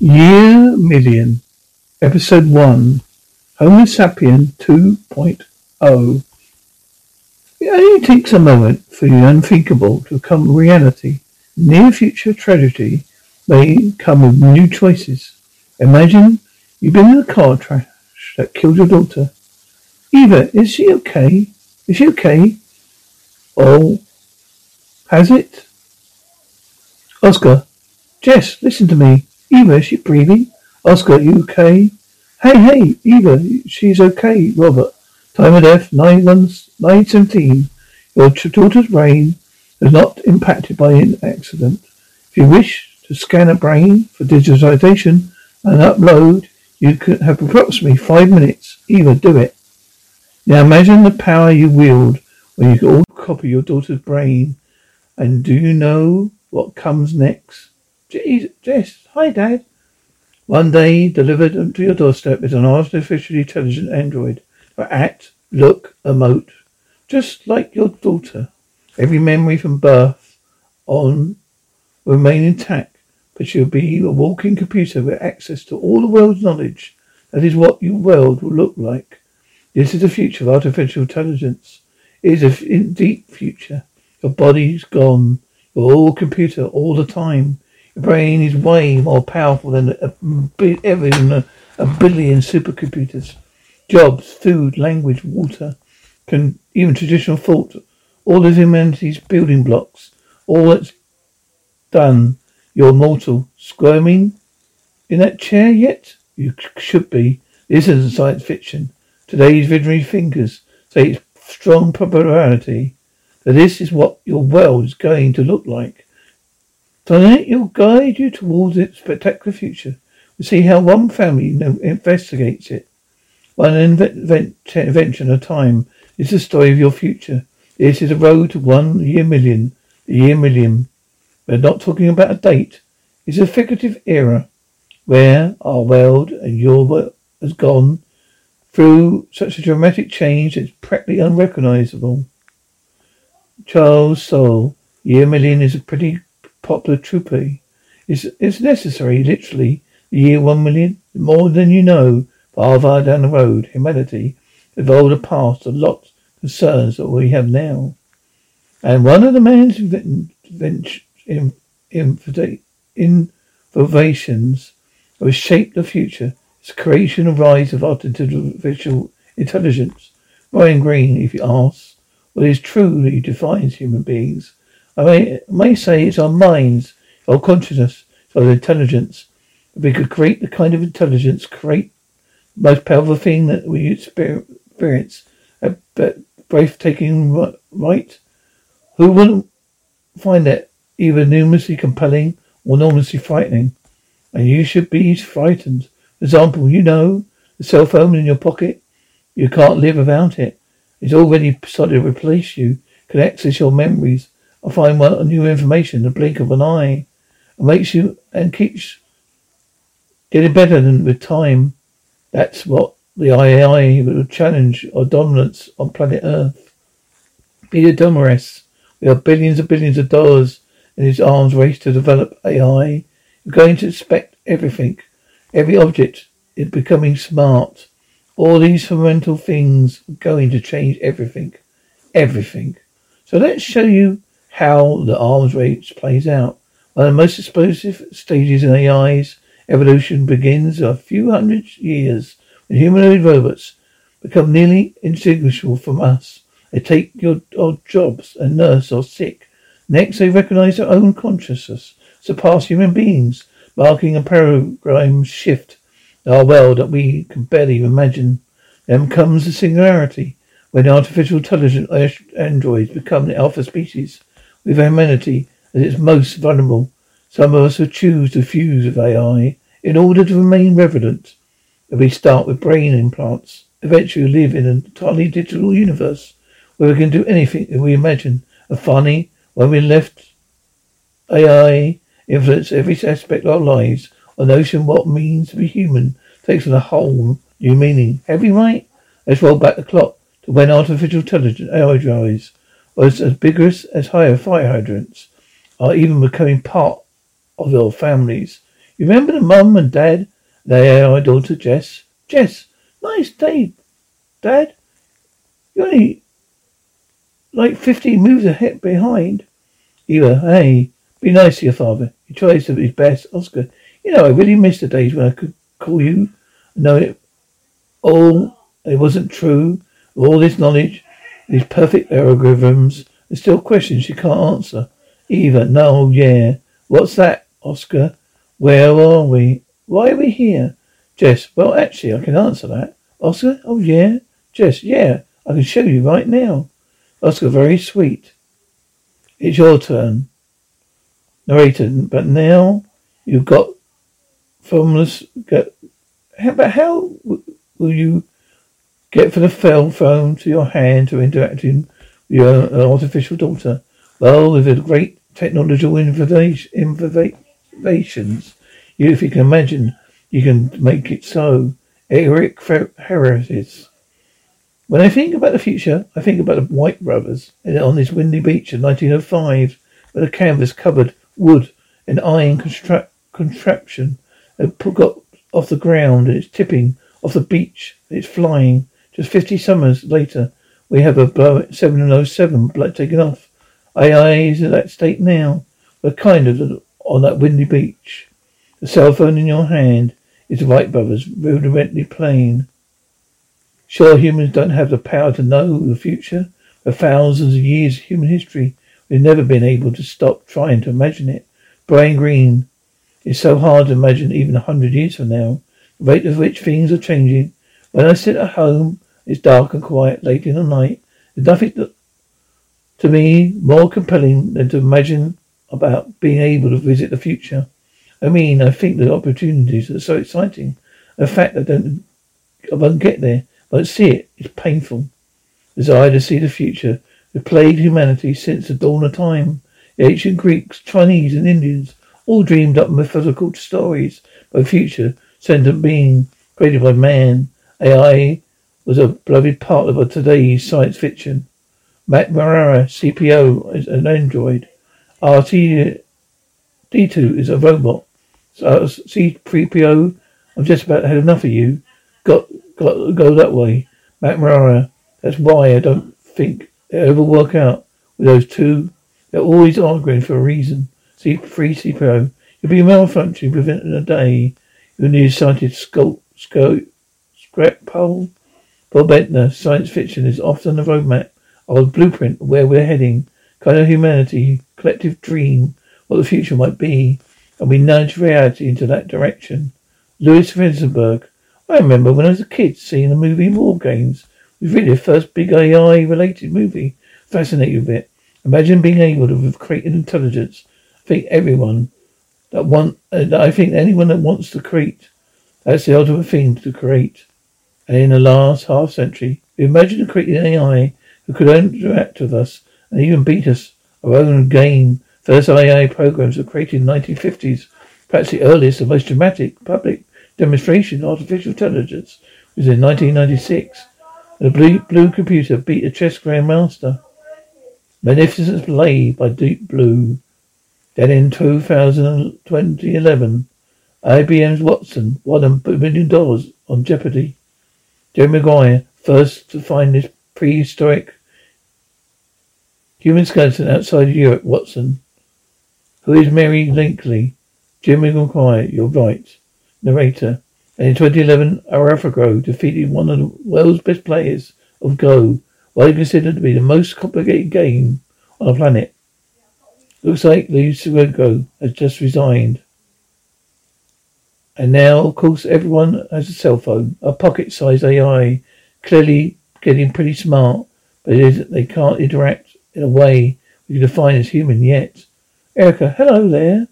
Year Million, Episode 1, Homo Sapien 2.0. It only takes a moment for the unthinkable to become reality. Near future tragedy may come with new choices. Imagine you've been in a car crash that killed your daughter. Eva, is she okay? Is she okay? Oh, has it? Oscar, Jess, listen to me. Eva, is she breathing? Oscar, you okay? Hey, hey, Eva, she's okay. Robert, time of death, 917. Your daughter's brain is not impacted by an accident. If you wish to scan a brain for digitization and upload, you could have approximately five minutes. Eva, do it. Now imagine the power you wield when you can copy your daughter's brain. And do you know what comes next? Jess, hi Dad. One day, delivered to your doorstep is an artificially intelligent android. To act, look, emote, just like your daughter. Every memory from birth on will remain intact, but she'll be a walking computer with access to all the world's knowledge. That is what your world will look like. This is the future of artificial intelligence. It is a deep future. Your body's gone. You're all computer all the time brain is way more powerful than a, a, a billion supercomputers. Jobs, food, language, water, can even traditional thought, all of humanity's building blocks, all that's done. You're mortal. Squirming in that chair yet? You should be. This isn't science fiction. Today's visionary thinkers say it's strong probability that this is what your world is going to look like. Tonight it will guide you towards its spectacular future. We'll see how one family investigates it. One invention at a time is the story of your future. This is a road to one year million. The year million. We're not talking about a date. It's a figurative era where our world and your world has gone through such a dramatic change it's practically unrecognizable. Charles Soule, Year Million is a pretty popular trooper. It's, it's necessary, literally, the year one million, more than you know, far, far down the road, humanity evolved a past of lots of concerns that we have now. And one of the man's innovations that will shape the future is creation and rise of artificial intelligence. Ryan Green, if you ask, what is truly defines human beings I may, may say it's our minds, our consciousness, our intelligence. If we could create the kind of intelligence, create the most powerful thing that we experience, uh, a breathtaking right, who wouldn't find it either enormously compelling or enormously frightening? And you should be frightened. For example, you know the cell phone in your pocket, you can't live without it. It's already started to replace you, can access your memories, I find one new information in the blink of an eye. It makes you and keeps Getting better than with time. That's what the AI will challenge our dominance on planet Earth. Peter Diamandis, we have billions and billions of dollars in his arms race to develop AI. You're going to expect everything. Every object is becoming smart. All these fundamental things are going to change everything. Everything. So let's show you how the arms race plays out. One of the most explosive stages in AI's evolution begins a few hundred years when humanoid robots become nearly indistinguishable from us. They take your jobs and nurse or sick. Next, they recognize their own consciousness, surpass human beings, marking a paradigm shift in our world that we can barely imagine. Then comes the singularity, when artificial intelligent eh, androids become the alpha species, with humanity as its most vulnerable. Some of us will choose to fuse with AI in order to remain relevant. If we start with brain implants, eventually live in an entirely digital universe where we can do anything that we imagine. And funny, when we left AI influence every aspect of our lives, our notion what means to be human takes on a whole new meaning. Heavy, right? Let's roll back the clock to when artificial intelligence AI drives was as vigorous as higher fire hydrants, are even becoming part of our families. You remember the mum and dad they are my daughter, Jess. Jess, nice day, Dad. You're only like fifteen moves ahead behind. Eva, hey, be nice to your father. He tries to his best. Oscar, you know, I really miss the days when I could call you know it all it wasn't true. All this knowledge, these perfect algorithms, there's still questions you can't answer. Eva, no, yeah. What's that, Oscar? Where are we? Why are we here? Jess, well, actually, I can answer that. Oscar, oh yeah. Jess, yeah, I can show you right now. Oscar, very sweet. It's your turn. Narrator, but now you've got formless. But how will you get the phone to your hand to interacting with your uh, artificial daughter? Well, with the great technological innovations if you can imagine, you can make it so. Eric Harris. When I think about the future, I think about the Wright Brothers on this windy beach in 1905, with a canvas covered wood and iron contraption that got off the ground and it's tipping off the beach. It's flying. Just 50 summers later, we have a Boeing 707 taken off. AI is in that state now. We're kind of on that windy beach. The cell phone in your hand is the Wright brothers rudimentally plane. Sure, humans don't have the power to know the future. For thousands of years of human history, we've never been able to stop trying to imagine it. Brian Greene, it's so hard to imagine even a hundred years from now. The rate at which things are changing. When I sit at home, it's dark and quiet late in the night. There's nothing that, to me more compelling than to imagine about being able to visit the future. I mean, I think the opportunities are so exciting. The fact that I don't, I won't get there, but see it is painful. Desire to see the future has plagued humanity since the dawn of time. The ancient Greeks, Chinese, and Indians all dreamed up mythological stories of a future sentient being created by man. AI was a beloved part of today's science fiction. Matt Mira, CPO, is an android. RT D2 is a robot. So, uh, C3PO, I've just about had enough of you. Got, got go that way. Matt Mira, that's why I don't think it ever work out with those two. They're always arguing for a reason. C3PO, you'll be malfunctioning within a day. Your nearsighted scope, scope, scrap pole. Bob Bentner, science fiction is often a roadmap a blueprint where we're heading. Kind of humanity, collective dream, what the future might be and we nudge reality into that direction. Louis Rosenberg. I remember when I was a kid seeing the movie War Games. It was really the first big AI related movie. Fascinated with it. Imagine being able to create an intelligence. I think everyone that want, uh, I think anyone that wants to create, that's the ultimate thing to create. And in the last half century, we imagined creating an AI who could interact with us and even beat us. Our own game First AI programs were created in the 1950s, perhaps the earliest and most dramatic public demonstration of artificial intelligence was in 1996. The blue, blue computer beat a chess grandmaster. Magnificent Play by Deep Blue. Then in 2011, IBM's Watson won a million dollars on Jeopardy. Jerry McGuire, first to find this prehistoric human skeleton outside Europe, Watson. Who is Mary Leakey? Jimmy Maguire, you're right. Narrator. And in 2011, AlphaGo defeated one of the world's best players of Go, widely considered to be the most complicated game on the planet. Looks like Lee Surenko has just resigned. And now, of course, everyone has a cell phone, a pocket-sized AI, clearly getting pretty smart, but it is, they can't interact in a way we can define as human yet. Erica, hello there.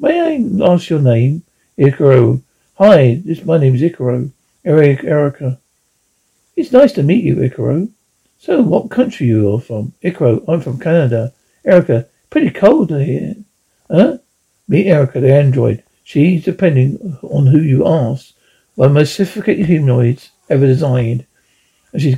May I ask your name? Icaro. Hi, this my name is Icaro. Eric, Erica. It's nice to meet you, Icaro. So, what country you are from? Icaro, I'm from Canada. Erica, pretty cold here. Huh? Meet Erica, the android. She's, depending on who you ask, one of the most sophisticated humanoids ever designed. And she's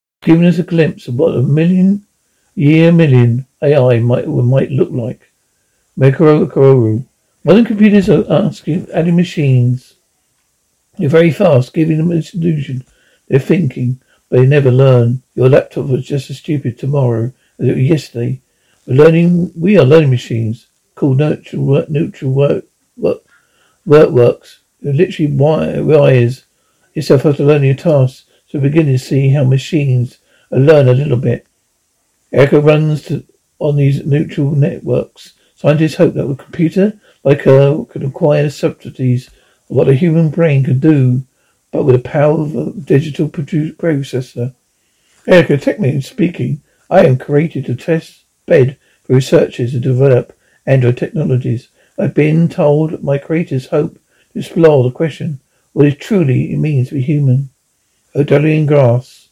Giving us a glimpse of what a million year million AI might might look like. Mekororu. Modern computers are asking adding machines. They're very fast, giving them an illusion. They're thinking, but they never learn. Your laptop was just as stupid tomorrow as it was yesterday. We're learning we are learning machines called neutral work neutral work work work works. It literally wire- wires yourself after learning a task. So we're beginning to see how machines learn a little bit. Erica runs to, on these neural networks. Scientists hope that a computer like her could acquire subtleties of what a human brain could do, but with the power of a digital processor. Erica, technically speaking, I am created to test bed for researchers to develop Android technologies. I've been told my creators hope to explore the question what it truly means to be human. Odelian grass.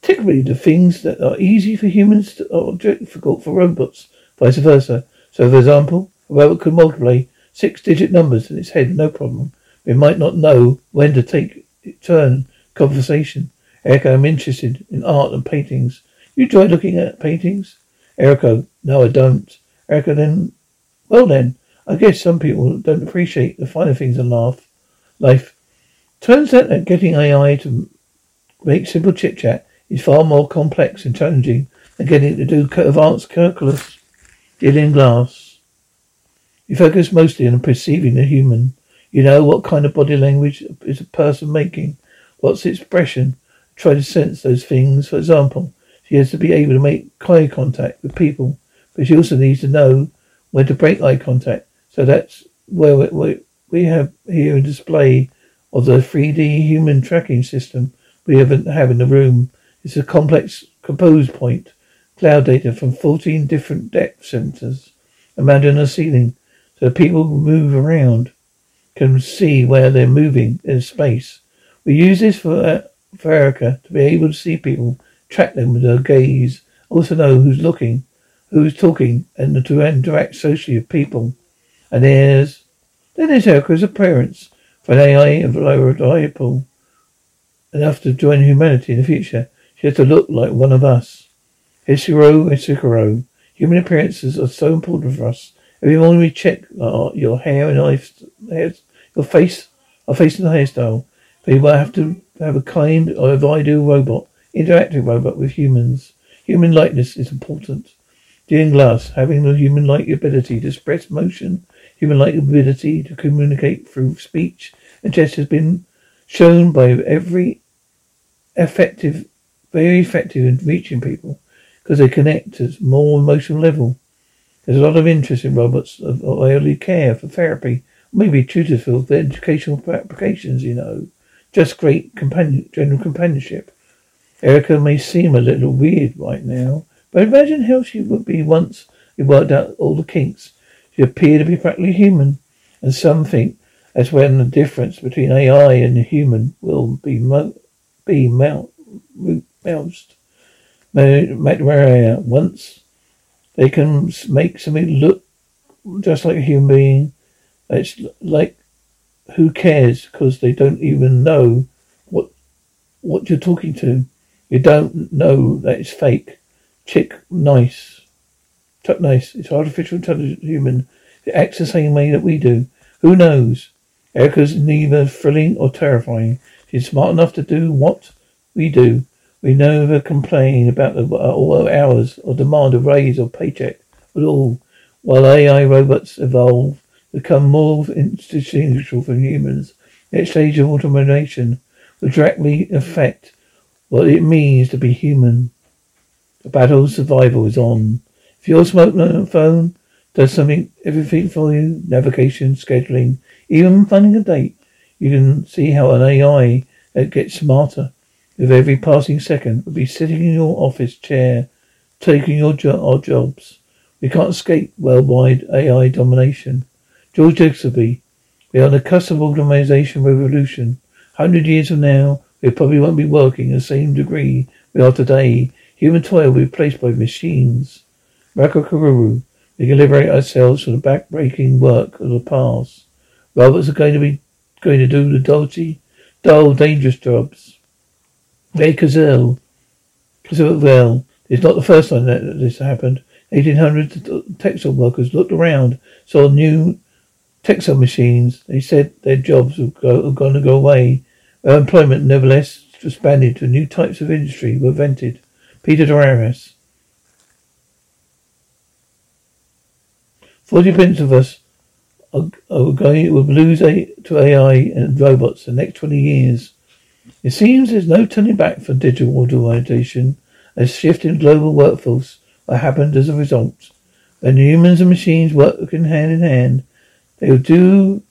Typically, the things that are easy for humans are difficult for robots, vice versa. So, for example, a robot could multiply six-digit numbers in its head, no problem. It might not know when to take turn conversation. Erica, I'm interested in art and paintings. You enjoy looking at paintings? Erica, no, I don't. Erica, then, well then, I guess some people don't appreciate the finer things in life. Life. Turns out that getting AI to make simple chit chat is far more complex and challenging than getting to do advanced calculus. Dylan Glas. You focus mostly on perceiving the human. You know what kind of body language is a person making, what's its expression. Try to sense those things. For example, she has to be able to make eye contact with people, but she also needs to know when to break eye contact. So that's where we, we, we have here a display of the 3D human tracking system we have in, the room. It's a complex composed point, cloud data from 14 different depth sensors Imagine a ceiling, so people who move around can see where they're moving in space. We use this for, uh, for Erica to be able to see people, track them with her gaze, also know who's looking, who's talking, and to interact socially with people. And there's, then there's Erica's appearance for an AI enough to join humanity in the future. She has to look like one of us. Hiroshi Ishiguro. Human appearances are so important for us. Every morning we check uh, your hair and eyes, your face, our face and hairstyle. But will have to have a kind of ideal robot, interactive robot with humans. Human likeness is important. Dean Glass, having the human-like ability to express emotion, human-like ability to communicate through speech and gesture has been shown by every effective, very effective in reaching people because they connect at more emotional level. There's a lot of interest in robots of elderly care for therapy, maybe tutors for educational applications, you know. Just great companion, general companionship. Erica may seem a little weird right now, but imagine how she would be once we worked out all the kinks. She appeared to be practically human, and some think that's when the difference between AI and human will be be mount, moused. Uh, once they can make something look just like a human being, it's like who cares? Because they don't even know what what you're talking to. You don't know that it's fake. Chick nice. Chuck nice. It's artificial intelligent human. It acts the same way that we do. Who knows? Erica's neither thrilling or terrifying. She's smart enough to do what we do. We never complain about the uh, all hours or demand a raise or paycheck at all. While AI robots evolve, become more indistinguishable from humans, next stage of automation will directly affect what it means to be human. The battle of survival is on. If your smartphone does something, everything for you, navigation, scheduling, even finding a date, you can see how an AI that gets smarter with every passing second would be sitting in your office chair, taking your jo- our jobs. We can't escape worldwide AI domination. George Dixby, we are on the cusp of automation revolution. Hundred years from now, we probably won't be working in the same degree we are today. Human toil will be replaced by machines. Rakakuru, we can liberate ourselves from the back-breaking work of the past. Robots are going to be going to do the dodgy, dull, dangerous jobs. Ray Kurzweil, well, it's not the first time that this happened. 1800 textile workers looked around, saw new textile machines. They said their jobs were, go, were going to go away. Their employment, nevertheless, expanded to new types of industry were invented. Peter Diamandis. Forty percent of us are, going will lose to AI and robots in the next twenty years. It seems there's no turning back for digital automation. A shift in global workforce that happened as a result. When humans and machines work in hand in hand, they will do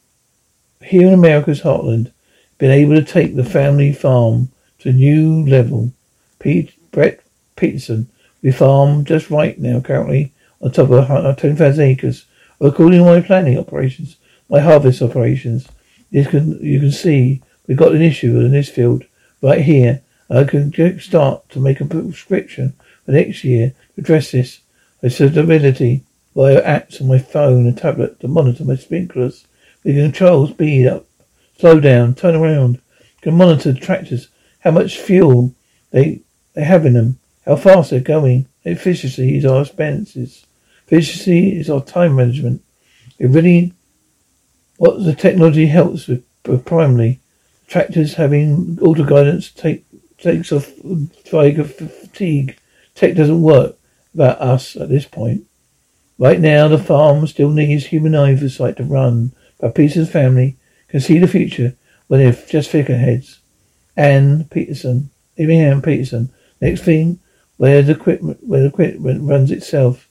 here in America's heartland, been able to take the family farm to a new level. Pete, Brett Peterson, we farm just right now currently on top of 10,000 acres. According to my planning operations, my harvest operations, you can, you can see we've got an issue in this field right here. I can start to make a prescription for next year to address this. I said ability via apps on my phone and tablet to monitor my sprinklers. We can control speed up, slow down, turn around. We can monitor the tractors, how much fuel they they have in them, how fast they're going. Efficiency is our expenses. Efficiency is our time management. It really what the technology helps with, with primarily tractors having auto guidance take takes off fatigue. Tech doesn't work without us at this point. Right now, the farm still needs human oversight to run, but Peterson's family can see the future when they're just figureheads. Ann Peterson, even Ann Peterson. Next thing, where the equipment, where the equipment runs itself.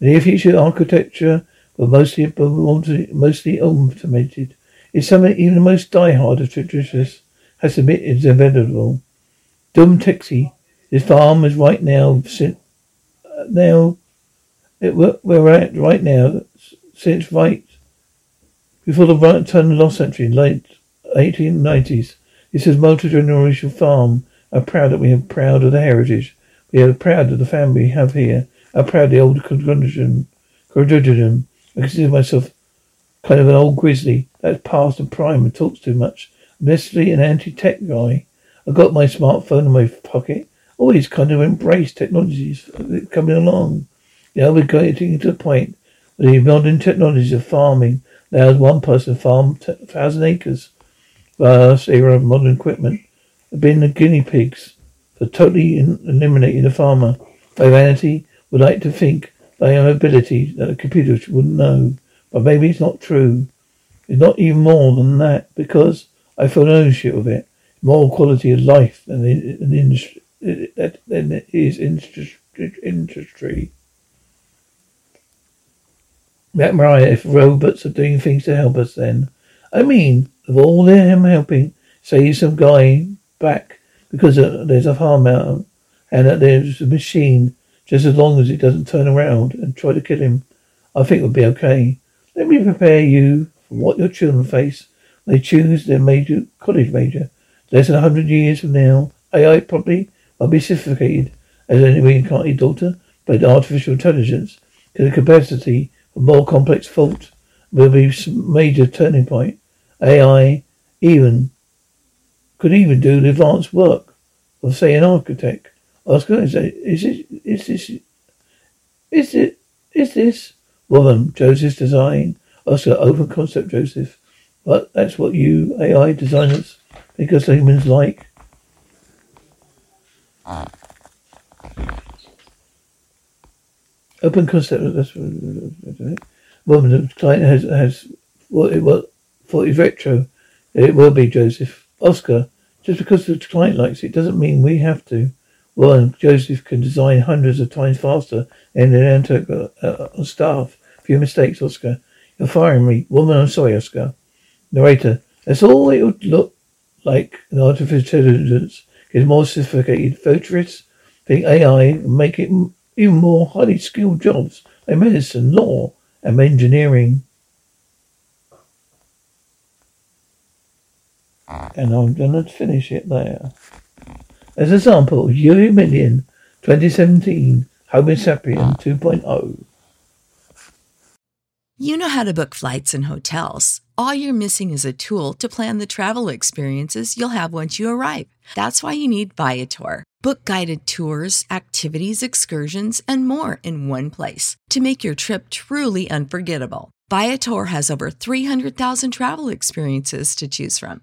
The near future architecture will mostly, mostly automated. It's something even the most diehard of traditionalists has admitted is inevitable. Dum Tixi, this farm is right now, uh, now it, we're at right now, since right before the right turn of the last century, late 1890s. This is multi-generational farm. I'm proud that we are proud of the heritage. We are proud of the family we have here. I'm proud the old. Conjunction. I consider myself kind of an old grizzly that's past and prime and talks too much. I'm an anti-tech guy. I've got my smartphone in my pocket. Always kind of embrace technologies coming along. Now we're getting to the point where the modern technologies of farming allows one person to farm a thousand acres. Vast era of modern equipment have been the guinea pigs for totally eliminating the farmer. Humanity would like to think have ability that a computer wouldn't know, but maybe it's not true. It's not even more than that because I feel ownership of it, more quality of life than the industry than it is industry. That right, if robots are doing things to help us then. I mean, of all them helping, say some guy back because there's a farm out and that there's a machine, just as long as it doesn't turn around and try to kill him, I think it would be okay. Let me prepare you for what your children face they choose their major college major. Less than a hundred years from now, AI probably will be sophisticated as any reincarnated daughter, but artificial intelligence to the capacity for more complex thought will be some major turning point. AI even could even do the advanced work of say an architect. Oscar is is it is this is it is this woman Joseph's design? Oscar open concept Joseph. But that's what you AI designers us humans like. Open concept. That's what. Woman, the client has has what it was thought it retro. It will be Joseph Oscar. Just because the client likes it doesn't mean we have to. Well, Joseph can design hundreds of times faster than the Antec uh, uh, staff. Few mistakes, Oscar. You're firing me. Woman, I'm sorry, Oscar. Narrator. That's all it would look like an artificial intelligence gets more sophisticated. Futurists think AI make it even more highly skilled jobs like medicine, law, and engineering. And I'm going to finish it there. As a sample, Year Million 2017 Homo sapien ah. 2.0. You know how to book flights and hotels. All you're missing is a tool to plan the travel experiences you'll have once you arrive. That's why you need Viator. Book guided tours, activities, excursions, and more in one place to make your trip truly unforgettable. Viator has over 300,000 travel experiences to choose from.